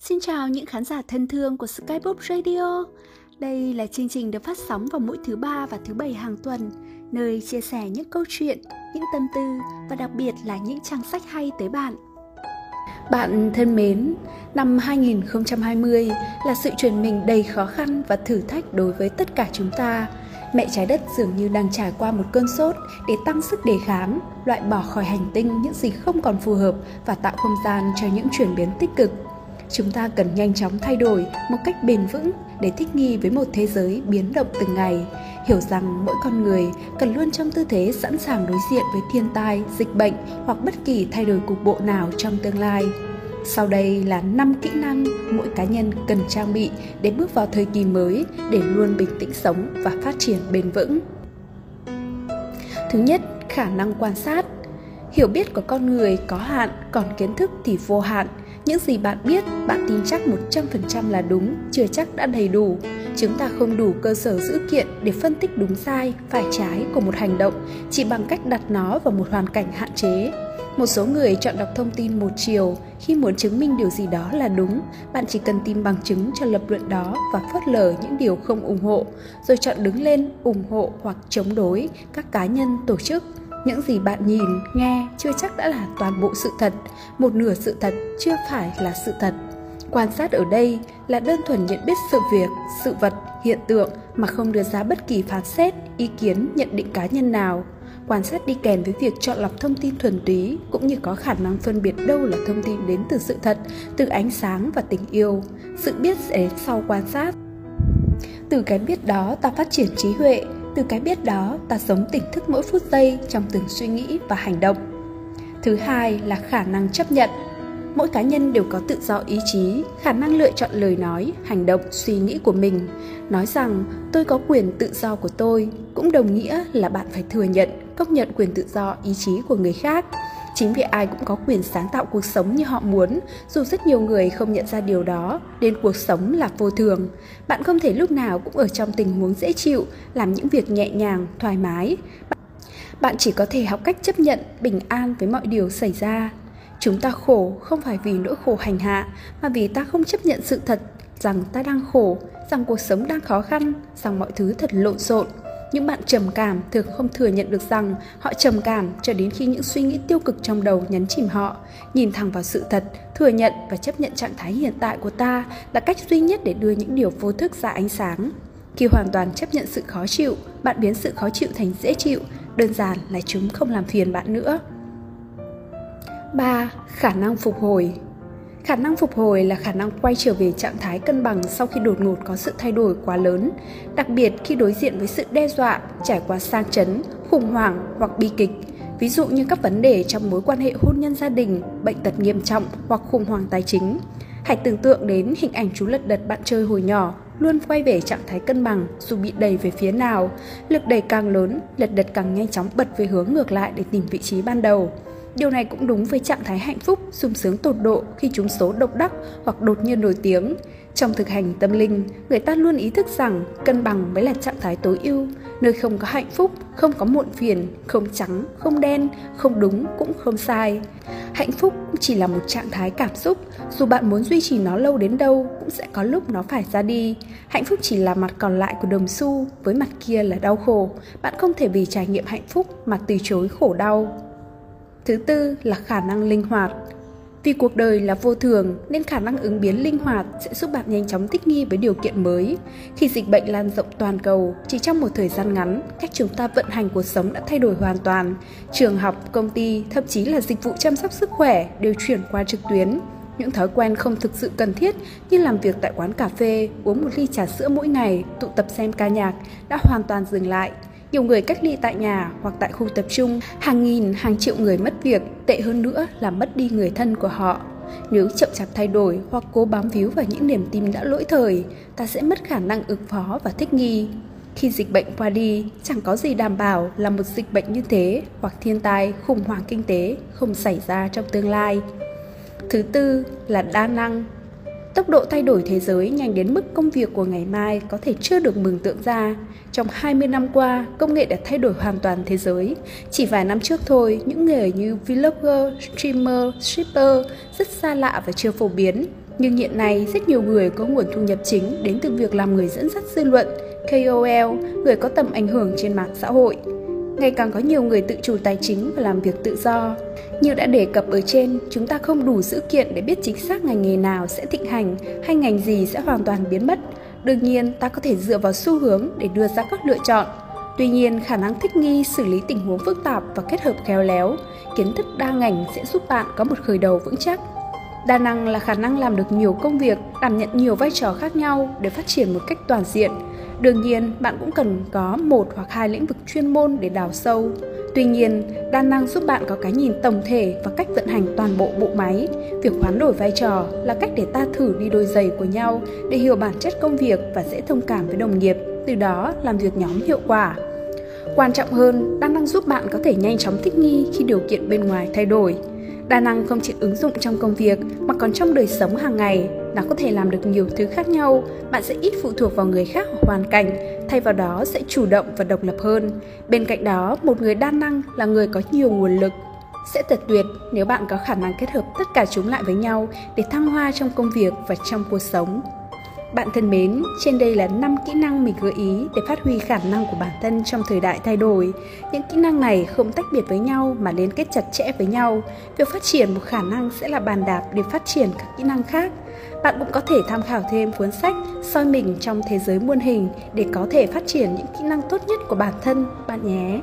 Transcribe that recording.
Xin chào những khán giả thân thương của Skybook Radio. Đây là chương trình được phát sóng vào mỗi thứ ba và thứ bảy hàng tuần, nơi chia sẻ những câu chuyện, những tâm tư và đặc biệt là những trang sách hay tới bạn. Bạn thân mến, năm 2020 là sự chuyển mình đầy khó khăn và thử thách đối với tất cả chúng ta. Mẹ trái đất dường như đang trải qua một cơn sốt để tăng sức đề kháng, loại bỏ khỏi hành tinh những gì không còn phù hợp và tạo không gian cho những chuyển biến tích cực chúng ta cần nhanh chóng thay đổi một cách bền vững để thích nghi với một thế giới biến động từng ngày hiểu rằng mỗi con người cần luôn trong tư thế sẵn sàng đối diện với thiên tai dịch bệnh hoặc bất kỳ thay đổi cục bộ nào trong tương lai sau đây là 5 kỹ năng mỗi cá nhân cần trang bị để bước vào thời kỳ mới để luôn bình tĩnh sống và phát triển bền vững. Thứ nhất, khả năng quan sát. Hiểu biết của con người có hạn, còn kiến thức thì vô hạn. Những gì bạn biết, bạn tin chắc 100% là đúng, chưa chắc đã đầy đủ. Chúng ta không đủ cơ sở dữ kiện để phân tích đúng sai, phải trái của một hành động chỉ bằng cách đặt nó vào một hoàn cảnh hạn chế. Một số người chọn đọc thông tin một chiều khi muốn chứng minh điều gì đó là đúng, bạn chỉ cần tìm bằng chứng cho lập luận đó và phớt lờ những điều không ủng hộ, rồi chọn đứng lên ủng hộ hoặc chống đối các cá nhân, tổ chức những gì bạn nhìn, nghe chưa chắc đã là toàn bộ sự thật. Một nửa sự thật chưa phải là sự thật. Quan sát ở đây là đơn thuần nhận biết sự việc, sự vật, hiện tượng mà không đưa ra bất kỳ phán xét, ý kiến, nhận định cá nhân nào. Quan sát đi kèm với việc chọn lọc thông tin thuần túy cũng như có khả năng phân biệt đâu là thông tin đến từ sự thật, từ ánh sáng và tình yêu. Sự biết sẽ sau quan sát. Từ cái biết đó ta phát triển trí huệ từ cái biết đó, ta sống tỉnh thức mỗi phút giây trong từng suy nghĩ và hành động. Thứ hai là khả năng chấp nhận. Mỗi cá nhân đều có tự do ý chí, khả năng lựa chọn lời nói, hành động, suy nghĩ của mình. Nói rằng, tôi có quyền tự do của tôi, cũng đồng nghĩa là bạn phải thừa nhận, công nhận quyền tự do, ý chí của người khác chính vì ai cũng có quyền sáng tạo cuộc sống như họ muốn, dù rất nhiều người không nhận ra điều đó, nên cuộc sống là vô thường. Bạn không thể lúc nào cũng ở trong tình huống dễ chịu, làm những việc nhẹ nhàng, thoải mái. Bạn chỉ có thể học cách chấp nhận bình an với mọi điều xảy ra. Chúng ta khổ không phải vì nỗi khổ hành hạ, mà vì ta không chấp nhận sự thật rằng ta đang khổ, rằng cuộc sống đang khó khăn, rằng mọi thứ thật lộn xộn những bạn trầm cảm thường không thừa nhận được rằng họ trầm cảm cho đến khi những suy nghĩ tiêu cực trong đầu nhấn chìm họ. Nhìn thẳng vào sự thật, thừa nhận và chấp nhận trạng thái hiện tại của ta là cách duy nhất để đưa những điều vô thức ra ánh sáng. Khi hoàn toàn chấp nhận sự khó chịu, bạn biến sự khó chịu thành dễ chịu, đơn giản là chúng không làm phiền bạn nữa. 3. Khả năng phục hồi. Khả năng phục hồi là khả năng quay trở về trạng thái cân bằng sau khi đột ngột có sự thay đổi quá lớn, đặc biệt khi đối diện với sự đe dọa, trải qua sang chấn, khủng hoảng hoặc bi kịch, ví dụ như các vấn đề trong mối quan hệ hôn nhân gia đình, bệnh tật nghiêm trọng hoặc khủng hoảng tài chính. Hãy tưởng tượng đến hình ảnh chú lật đật bạn chơi hồi nhỏ, luôn quay về trạng thái cân bằng dù bị đẩy về phía nào. Lực đẩy càng lớn, lật đật càng nhanh chóng bật về hướng ngược lại để tìm vị trí ban đầu. Điều này cũng đúng với trạng thái hạnh phúc, sung sướng tột độ khi chúng số độc đắc hoặc đột nhiên nổi tiếng. Trong thực hành tâm linh, người ta luôn ý thức rằng cân bằng mới là trạng thái tối ưu, nơi không có hạnh phúc, không có muộn phiền, không trắng, không đen, không đúng cũng không sai. Hạnh phúc chỉ là một trạng thái cảm xúc, dù bạn muốn duy trì nó lâu đến đâu cũng sẽ có lúc nó phải ra đi. Hạnh phúc chỉ là mặt còn lại của đồng xu, với mặt kia là đau khổ. Bạn không thể vì trải nghiệm hạnh phúc mà từ chối khổ đau. Thứ tư là khả năng linh hoạt. Vì cuộc đời là vô thường nên khả năng ứng biến linh hoạt sẽ giúp bạn nhanh chóng thích nghi với điều kiện mới. Khi dịch bệnh lan rộng toàn cầu, chỉ trong một thời gian ngắn, cách chúng ta vận hành cuộc sống đã thay đổi hoàn toàn. Trường học, công ty, thậm chí là dịch vụ chăm sóc sức khỏe đều chuyển qua trực tuyến. Những thói quen không thực sự cần thiết như làm việc tại quán cà phê, uống một ly trà sữa mỗi ngày, tụ tập xem ca nhạc đã hoàn toàn dừng lại nhiều người cách ly tại nhà hoặc tại khu tập trung, hàng nghìn, hàng triệu người mất việc, tệ hơn nữa là mất đi người thân của họ. Nếu chậm chạp thay đổi hoặc cố bám víu vào những niềm tin đã lỗi thời, ta sẽ mất khả năng ứng phó và thích nghi. Khi dịch bệnh qua đi, chẳng có gì đảm bảo là một dịch bệnh như thế hoặc thiên tai, khủng hoảng kinh tế không xảy ra trong tương lai. Thứ tư là đa năng, Tốc độ thay đổi thế giới nhanh đến mức công việc của ngày mai có thể chưa được mừng tượng ra. Trong 20 năm qua, công nghệ đã thay đổi hoàn toàn thế giới. Chỉ vài năm trước thôi, những nghề như vlogger, streamer, shipper rất xa lạ và chưa phổ biến. Nhưng hiện nay, rất nhiều người có nguồn thu nhập chính đến từ việc làm người dẫn dắt dư luận, KOL, người có tầm ảnh hưởng trên mạng xã hội. Ngày càng có nhiều người tự chủ tài chính và làm việc tự do. Như đã đề cập ở trên, chúng ta không đủ dữ kiện để biết chính xác ngành nghề nào sẽ thịnh hành hay ngành gì sẽ hoàn toàn biến mất. Đương nhiên, ta có thể dựa vào xu hướng để đưa ra các lựa chọn. Tuy nhiên, khả năng thích nghi, xử lý tình huống phức tạp và kết hợp khéo léo, kiến thức đa ngành sẽ giúp bạn có một khởi đầu vững chắc. Đa năng là khả năng làm được nhiều công việc, đảm nhận nhiều vai trò khác nhau để phát triển một cách toàn diện. Đương nhiên, bạn cũng cần có một hoặc hai lĩnh vực chuyên môn để đào sâu. Tuy nhiên, đa năng giúp bạn có cái nhìn tổng thể và cách vận hành toàn bộ bộ máy. Việc hoán đổi vai trò là cách để ta thử đi đôi giày của nhau để hiểu bản chất công việc và dễ thông cảm với đồng nghiệp, từ đó làm việc nhóm hiệu quả. Quan trọng hơn, đa năng giúp bạn có thể nhanh chóng thích nghi khi điều kiện bên ngoài thay đổi. Đa năng không chỉ ứng dụng trong công việc mà còn trong đời sống hàng ngày, nó có thể làm được nhiều thứ khác nhau, bạn sẽ ít phụ thuộc vào người khác hoặc hoàn cảnh, thay vào đó sẽ chủ động và độc lập hơn. Bên cạnh đó, một người đa năng là người có nhiều nguồn lực, sẽ thật tuyệt nếu bạn có khả năng kết hợp tất cả chúng lại với nhau để thăng hoa trong công việc và trong cuộc sống. Bạn thân mến, trên đây là 5 kỹ năng mình gợi ý để phát huy khả năng của bản thân trong thời đại thay đổi. Những kỹ năng này không tách biệt với nhau mà liên kết chặt chẽ với nhau. Việc phát triển một khả năng sẽ là bàn đạp để phát triển các kỹ năng khác. Bạn cũng có thể tham khảo thêm cuốn sách soi mình trong thế giới muôn hình để có thể phát triển những kỹ năng tốt nhất của bản thân bạn nhé.